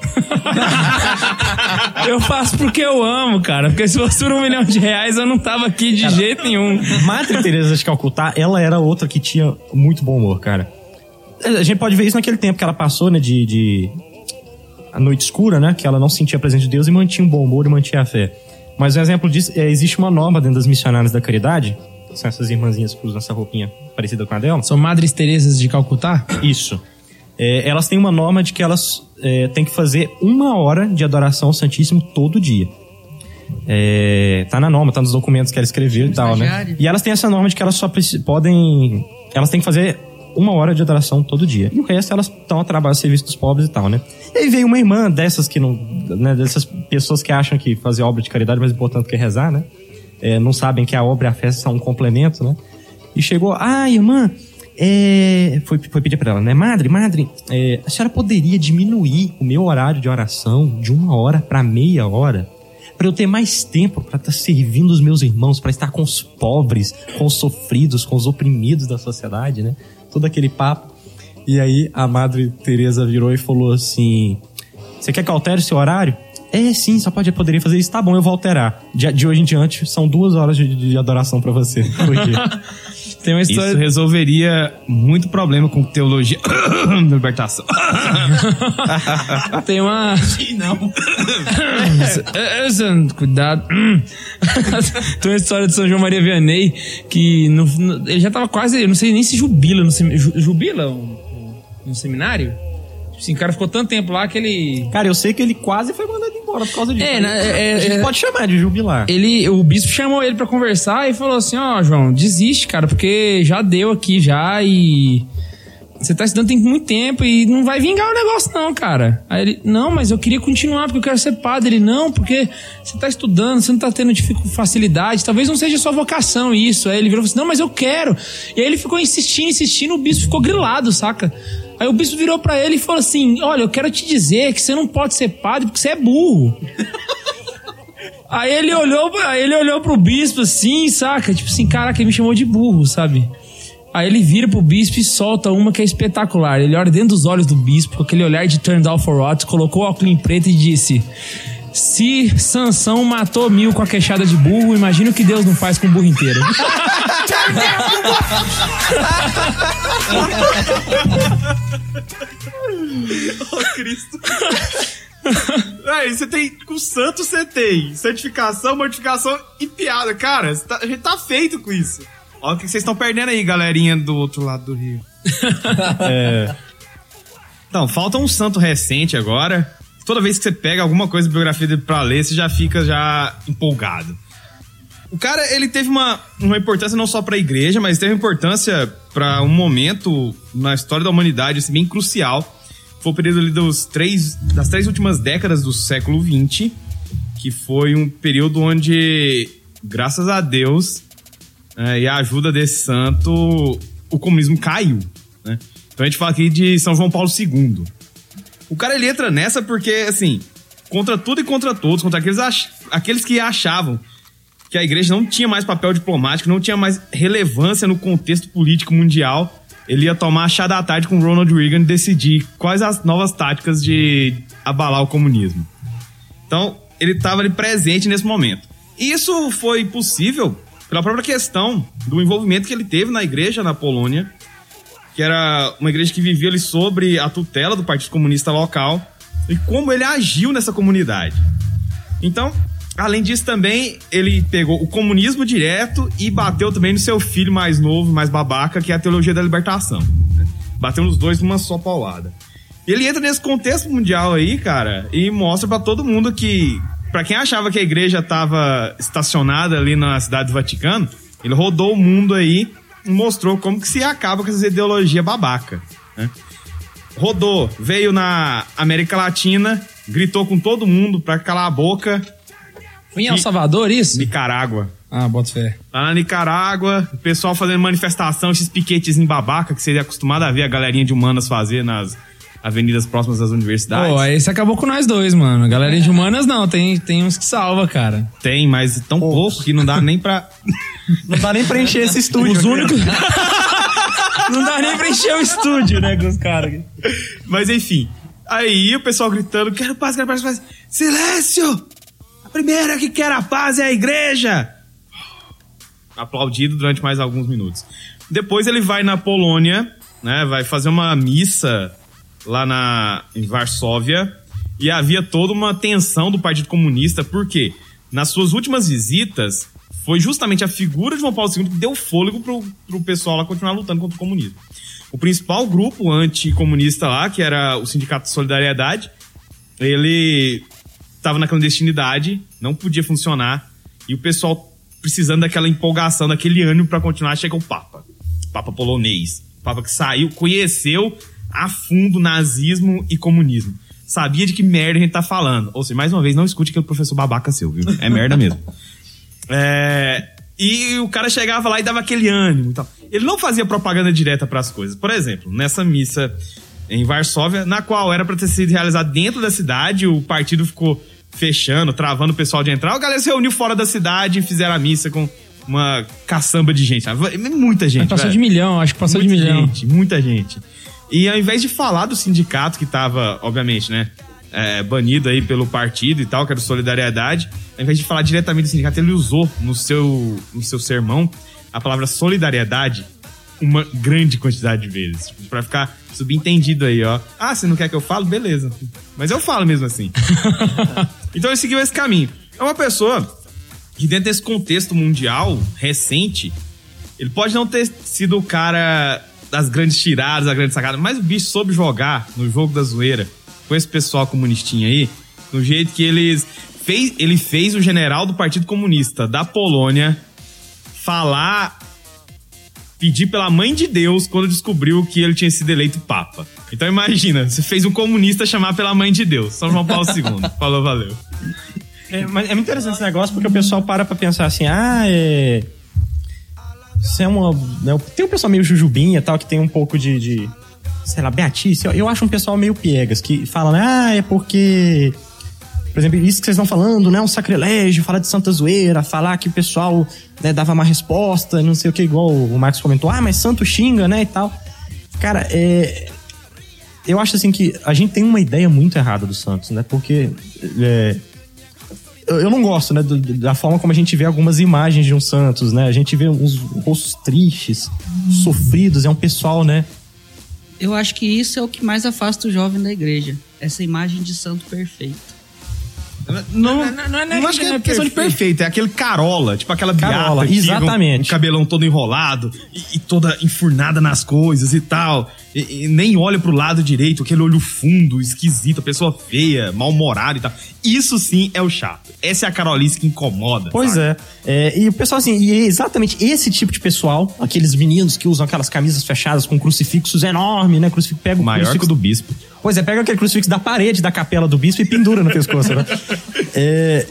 eu faço porque eu amo, cara. Porque se fosse por um milhão de reais, eu não tava aqui de jeito nenhum. Madre Teresa de Calcutá, ela era outra que tinha muito bom humor, cara. A gente pode ver isso naquele tempo que ela passou, né, de, de a noite escura, né, que ela não sentia a presença de Deus e mantinha um bom humor e mantinha a fé. Mas um exemplo disso, é, existe uma norma dentro das missionárias da caridade, são essas irmãzinhas que usam essa roupinha parecida com a dela. São Madres Teresas de Calcutá? Isso. É, elas têm uma norma de que elas é, têm que fazer uma hora de adoração ao Santíssimo todo dia. É, tá na norma, tá nos documentos que ela escreveu e tal, né? E elas têm essa norma de que elas só podem. Elas têm que fazer uma hora de adoração todo dia. E o resto elas estão a trabalho, serviço dos pobres e tal, né? E aí veio uma irmã dessas que não. Né, dessas pessoas que acham que fazer obra de caridade é mais importante que rezar, né? É, não sabem que a obra e a festa são um complemento, né? E chegou, ah, irmã, é, foi, foi pedir pra ela, né? Madre, madre, é, a senhora poderia diminuir o meu horário de oração de uma hora pra meia hora? Pra eu ter mais tempo pra estar servindo os meus irmãos, pra estar com os pobres, com os sofridos, com os oprimidos da sociedade, né? Todo aquele papo. E aí a Madre Teresa virou e falou assim: Você quer que altere seu horário? É, sim, só pode, poderia fazer isso. Tá bom, eu vou alterar. De, de hoje em diante, são duas horas de, de adoração pra você. Por. Tem uma Isso história. resolveria muito problema com teologia libertação. Tem uma. Não. É, Cuidado. Tem uma história de São João Maria Vianney que no- no- ele já tava quase. Eu não sei nem se jubila no Jubila no seminário? Assim, o cara ficou tanto tempo lá que ele. Cara, eu sei que ele quase foi mandado embora por causa disso. É, né, é- a gente é- pode chamar de jubilar. ele, o bispo chamou ele pra conversar e falou assim: Ó, João, desiste, cara, porque já deu aqui já e. Você tá estudando tem muito tempo e não vai vingar o negócio, não, cara. Aí ele, não, mas eu queria continuar porque eu quero ser padre. Ele, não, porque você tá estudando, você não tá tendo facilidade, talvez não seja sua vocação isso. Aí ele virou e assim: não, mas eu quero. E aí ele ficou insistindo, insistindo, o bispo ficou grilado, saca? Aí o bispo virou pra ele e falou assim: olha, eu quero te dizer que você não pode ser padre porque você é burro. Aí ele olhou, aí ele olhou pro bispo assim, saca? Tipo assim, caraca, ele me chamou de burro, sabe? Aí ele vira pro bispo e solta uma que é espetacular. Ele olha dentro dos olhos do bispo, com aquele olhar de turned out for what, colocou o óculos em preto e disse: Se Sansão matou mil com a queixada de burro, imagina o que Deus não faz com o burro inteiro. Aí você tem. Com santo você tem santificação, mortificação e piada. Cara, tá- a gente tá feito com isso. Olha o que vocês estão perdendo aí, galerinha do outro lado do rio. É. Então, falta um santo recente agora. Toda vez que você pega alguma coisa da biografia dele pra ler, você já fica já empolgado. O cara, ele teve uma, uma importância não só pra igreja, mas teve importância pra um momento na história da humanidade, assim, bem crucial. Foi o período ali dos três, das três últimas décadas do século XX, que foi um período onde, graças a Deus, é, e a ajuda desse santo, o comunismo caiu. Né? Então a gente fala aqui de São João Paulo II. O cara ele entra nessa porque, assim, contra tudo e contra todos, contra aqueles, aqueles que achavam que a igreja não tinha mais papel diplomático, não tinha mais relevância no contexto político mundial, ele ia tomar a chá da tarde com Ronald Reagan e decidir quais as novas táticas de abalar o comunismo. Então, ele estava ali presente nesse momento. Isso foi possível pela própria questão do envolvimento que ele teve na igreja na Polônia, que era uma igreja que vivia ali sobre a tutela do Partido Comunista local, e como ele agiu nessa comunidade. Então, além disso também, ele pegou o comunismo direto e bateu também no seu filho mais novo, mais babaca, que é a teologia da libertação. né? Bateu nos dois numa só paulada. Ele entra nesse contexto mundial aí, cara, e mostra pra todo mundo que, pra quem achava que a igreja tava estacionada ali na cidade do Vaticano, ele rodou o mundo aí e mostrou como que se acaba com essa ideologia babaca, né? Rodou, veio na América Latina, gritou com todo mundo pra calar a boca, Foi em El Salvador isso? Nicarágua. Ah, bota fé. Lá na Nicarágua, o pessoal fazendo manifestação, esses piquetes em babaca que seria acostumado a ver a galerinha de humanas fazer nas avenidas próximas das universidades. Pô, aí você acabou com nós dois, mano. Galera de humanas não, tem, tem uns que salva, cara. Tem, mas tão pouco que não dá nem pra. Não dá nem pra encher esse estúdio. Os aqui. únicos. não dá nem pra encher o estúdio, né, com os caras. Mas enfim. Aí o pessoal gritando: quero paz, quero paz, quero paz. Silêncio! A primeira que quer a paz é a igreja! Aplaudido durante mais alguns minutos. Depois ele vai na Polônia, né? Vai fazer uma missa lá na, em Varsóvia. E havia toda uma tensão do Partido Comunista, porque nas suas últimas visitas foi justamente a figura de João Paulo II que deu fôlego pro, pro pessoal lá continuar lutando contra o comunismo. O principal grupo anticomunista lá, que era o Sindicato de Solidariedade, ele estava na clandestinidade, não podia funcionar, e o pessoal precisando daquela empolgação, daquele ânimo para continuar, chega o Papa. Papa polonês. Papa que saiu, conheceu a fundo nazismo e comunismo. Sabia de que merda a gente tá falando. Ou seja, mais uma vez, não escute aquele professor babaca seu, viu? É merda mesmo. É, e o cara chegava lá e dava aquele ânimo e tal. Ele não fazia propaganda direta para as coisas. Por exemplo, nessa missa em Varsóvia, na qual era para ter sido realizada dentro da cidade, o partido ficou fechando, travando o pessoal de entrar. A galera se reuniu fora da cidade e fizeram a missa com uma caçamba de gente. sabe? Muita gente. Passou velho. de milhão, acho que passou de Muita milhão. gente, muita gente. E ao invés de falar do sindicato que tava, obviamente, né, é, banido aí pelo partido e tal, que era Solidariedade, ao invés de falar diretamente do sindicato, ele usou no seu, no seu sermão a palavra solidariedade uma grande quantidade de vezes. Tipo, pra ficar subentendido aí, ó. Ah, você não quer que eu fale? Beleza. Mas eu falo mesmo assim. então ele seguiu esse caminho. É uma pessoa que dentro desse contexto mundial recente, ele pode não ter sido o cara das grandes tiradas, das grandes sacadas, mas o bicho soube jogar no jogo da zoeira com esse pessoal comunistinha aí, no jeito que eles fez, ele fez o general do Partido Comunista da Polônia falar pedir pela mãe de Deus quando descobriu que ele tinha sido eleito papa. Então imagina, você fez um comunista chamar pela mãe de Deus, São João Paulo II. Falou, valeu. É, mas é muito interessante esse negócio porque o pessoal para pra pensar assim, ah, é. Isso é uma. né, tem um pessoal meio jujubinha tal, que tem um pouco de. de, sei lá, beatice. Eu, eu acho um pessoal meio piegas, que falam, ah, é porque. Por exemplo, isso que vocês estão falando, né? Um sacrilégio, falar de santa zoeira, falar que o pessoal né, dava má resposta, não sei o que, igual o Marcos comentou, ah, mas santo xinga, né? E tal. Cara, é. Eu acho assim que a gente tem uma ideia muito errada do Santos, né? Porque. é, eu não gosto, né, da forma como a gente vê algumas imagens de um Santos, né? A gente vê uns rostos tristes, sofridos, é um pessoal, né? Eu acho que isso é o que mais afasta o jovem da igreja. Essa imagem de santo perfeito. Não, Não, não, não é nem não acho que é é questão de perfeito. perfeito, é aquele carola, tipo aquela Carola, exatamente. Um, um cabelão todo enrolado e, e toda enfurnada nas coisas e tal. E, e nem olha pro lado direito, aquele olho fundo, esquisito, pessoa feia, mal-humorada e tal. Isso sim é o chato. Essa é a carolice que incomoda. Pois é. É, E o pessoal, assim, e é exatamente esse tipo de pessoal, aqueles meninos que usam aquelas camisas fechadas com crucifixos enormes, né? Crucifixo, pega o Maior que o crucifixo do bispo. Pois é, pega aquele crucifixo da parede da capela do bispo e pendura no pescoço, né? É,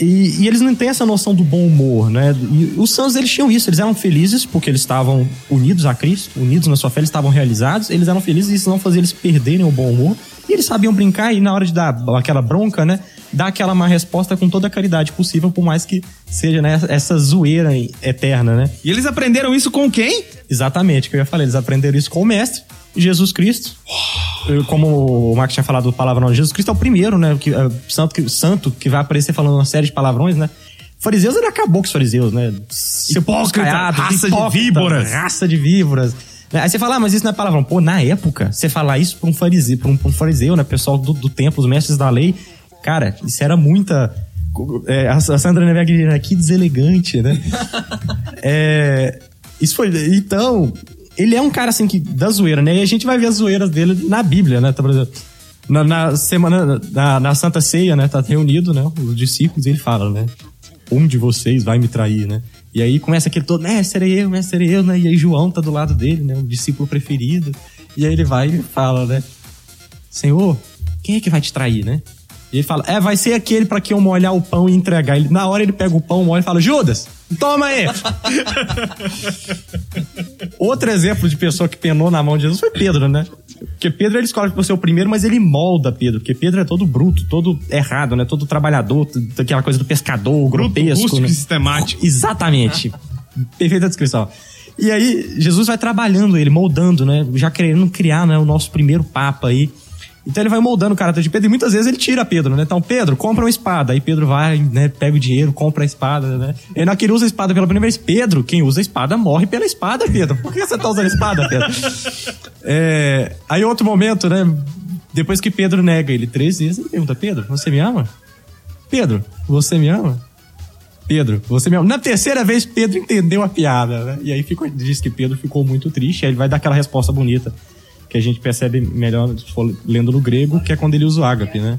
e, e eles não têm essa noção do bom humor, né? E os santos, eles tinham isso, eles eram felizes porque eles estavam unidos a Cristo, unidos na sua fé, eles estavam realizados, eles eram felizes e isso não fazia eles perderem o bom humor. E eles sabiam brincar e na hora de dar aquela bronca, né? Dar aquela má resposta com toda a caridade possível, por mais que seja né, essa zoeira eterna, né? E eles aprenderam isso com quem? Exatamente, que eu ia falar. Eles aprenderam isso com o mestre, Jesus Cristo. Como o Marcos tinha falado do palavrão, Jesus Cristo é o primeiro, né? Que, é, santo, que, santo que vai aparecer falando uma série de palavrões, né? Fariseus, ele acabou com os fariseus, né? Hipócrita, caiados, raça de hipócritas, víboras. Raça de víboras. Aí você fala, ah, mas isso não é palavrão. Pô, na época, você falar isso pra um fariseu, pra um, pra um fariseu né? Pessoal do, do templo, os mestres da lei. Cara, isso era muita... é, a Sandra Neveg, que deselegante, né? É, isso foi. Então, ele é um cara assim que da zoeira, né? E a gente vai ver as zoeiras dele na Bíblia, né? Tá, por exemplo, Na, na semana, na, na Santa Ceia, né? Tá reunido, né? Os discípulos, ele fala, né? Um de vocês vai me trair, né? E aí começa aquele todo, né? Serei eu, né? Serei eu, né? E aí João tá do lado dele, né? O discípulo preferido. E aí ele vai e fala, né? Senhor, quem é que vai te trair, né? E ele fala, é, vai ser aquele pra que eu molhar o pão e entregar. Ele, na hora ele pega o pão, molha e fala, Judas, toma aí! Outro exemplo de pessoa que penou na mão de Jesus foi Pedro, né? Porque Pedro ele escolhe por ser o primeiro, mas ele molda Pedro, porque Pedro é todo bruto, todo errado, né? Todo trabalhador, aquela coisa do pescador, grotesco. rústico né? sistemático. Exatamente. Perfeita descrição. E aí, Jesus vai trabalhando ele, moldando, né? Já querendo criar né, o nosso primeiro Papa aí. Então ele vai moldando o caráter de Pedro e muitas vezes ele tira Pedro, né? Então, Pedro, compra uma espada. Aí Pedro vai, né? Pega o dinheiro, compra a espada, né? E não que ele usa a espada pela primeira vez. Pedro, quem usa a espada morre pela espada, Pedro. Por que você tá usando a espada, Pedro? É, aí outro momento, né? Depois que Pedro nega ele três vezes, ele pergunta, Pedro, você me ama? Pedro, você me ama? Pedro, você me ama? Na terceira vez, Pedro entendeu a piada, né? E aí ficou, diz que Pedro ficou muito triste, aí ele vai dar aquela resposta bonita, que a gente percebe melhor lendo no grego, que é quando ele usa o ágape, né?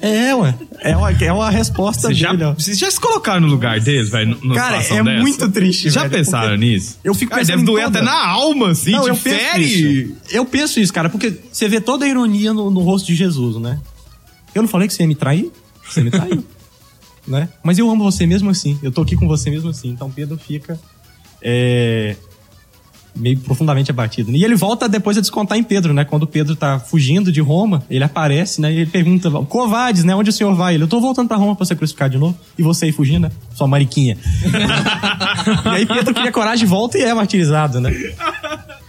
É, ué. É uma, é uma resposta Vocês já, vocês já se colocaram no lugar deles, velho? Cara, é dessa? muito triste, Já velho, pensaram nisso? eu fico Cara, pensando deve doer toda- até na alma, assim, Não, eu penso isso. Eu penso isso, cara, porque você vê toda a ironia no, no rosto de Jesus, né? Eu não falei que você ia me trair? Você me traiu. né? Mas eu amo você mesmo assim. Eu tô aqui com você mesmo assim. Então Pedro fica é, meio profundamente abatido. E ele volta depois a descontar em Pedro, né? Quando Pedro tá fugindo de Roma, ele aparece, né? E ele pergunta, Covades, né? Onde o senhor vai? Ele, eu tô voltando pra Roma pra ser crucificado de novo. E você aí fugindo, né? Sua mariquinha. e aí Pedro cria coragem, volta e é martirizado, né?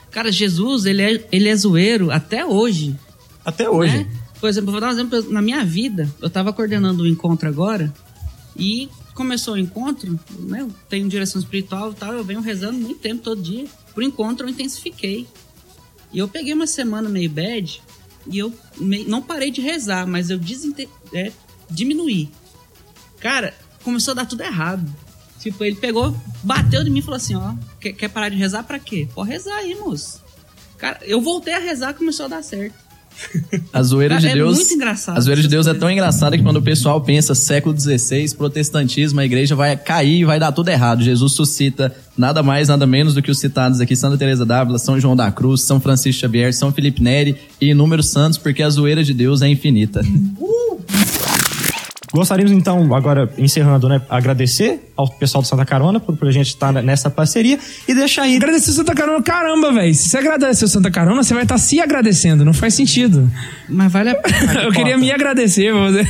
Cara, Jesus, ele é, ele é zoeiro até hoje. Até hoje. né? Por exemplo, vou dar um exemplo. Na minha vida, eu tava coordenando um encontro agora e começou o encontro, né? Eu tenho direção espiritual e tal, eu venho rezando muito tempo, todo dia. Pro encontro eu intensifiquei. E eu peguei uma semana meio bad e eu não parei de rezar, mas eu desinte- é, diminuí. Cara, começou a dar tudo errado. Tipo, ele pegou, bateu em mim e falou assim, ó, quer, quer parar de rezar pra quê? Pode rezar aí, moço. Cara, eu voltei a rezar começou a dar certo. A zoeira Cara, de é Deus. muito engraçado A zoeira de Deus é tão engraçada que quando o pessoal pensa século XVI, protestantismo, a igreja vai cair e vai dar tudo errado. Jesus suscita nada mais, nada menos do que os citados aqui: Santa Teresa d'Ávila, São João da Cruz, São Francisco Xavier, São Felipe Neri e inúmeros santos, porque a zoeira de Deus é infinita. Gostaríamos então, agora encerrando, né, agradecer ao pessoal do Santa Carona por, por a gente estar nessa parceria e deixar aí. Agradecer o Santa Carona, caramba, velho. Se você agradecer o Santa Carona, você vai estar se agradecendo. Não faz sentido. Mas vale a pena. Eu queria me agradecer, vou dizer.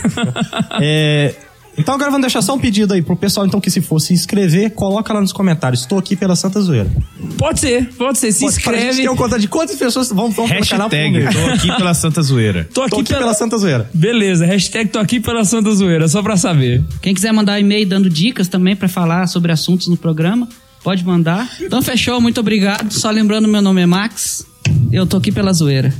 É, Então agora vamos deixar só um pedido aí pro pessoal então que se for se inscrever, coloca lá nos comentários. Estou aqui pela Santa Zoeira. Pode ser, pode ser. Se Pode- pra gente inscreve. ter uma conta de quantas pessoas vão, vão pelo canal Hashtag, tô aqui pela Santa Zoeira. Tô aqui, Tô aqui pela... pela Santa Zoeira. Beleza, hashtag tô aqui pela Santa Zoeira, só pra saber. Quem quiser mandar e-mail dando dicas também pra falar sobre assuntos no programa, pode mandar. Então fechou, muito obrigado. Só lembrando, meu nome é Max. Eu tô aqui pela zoeira.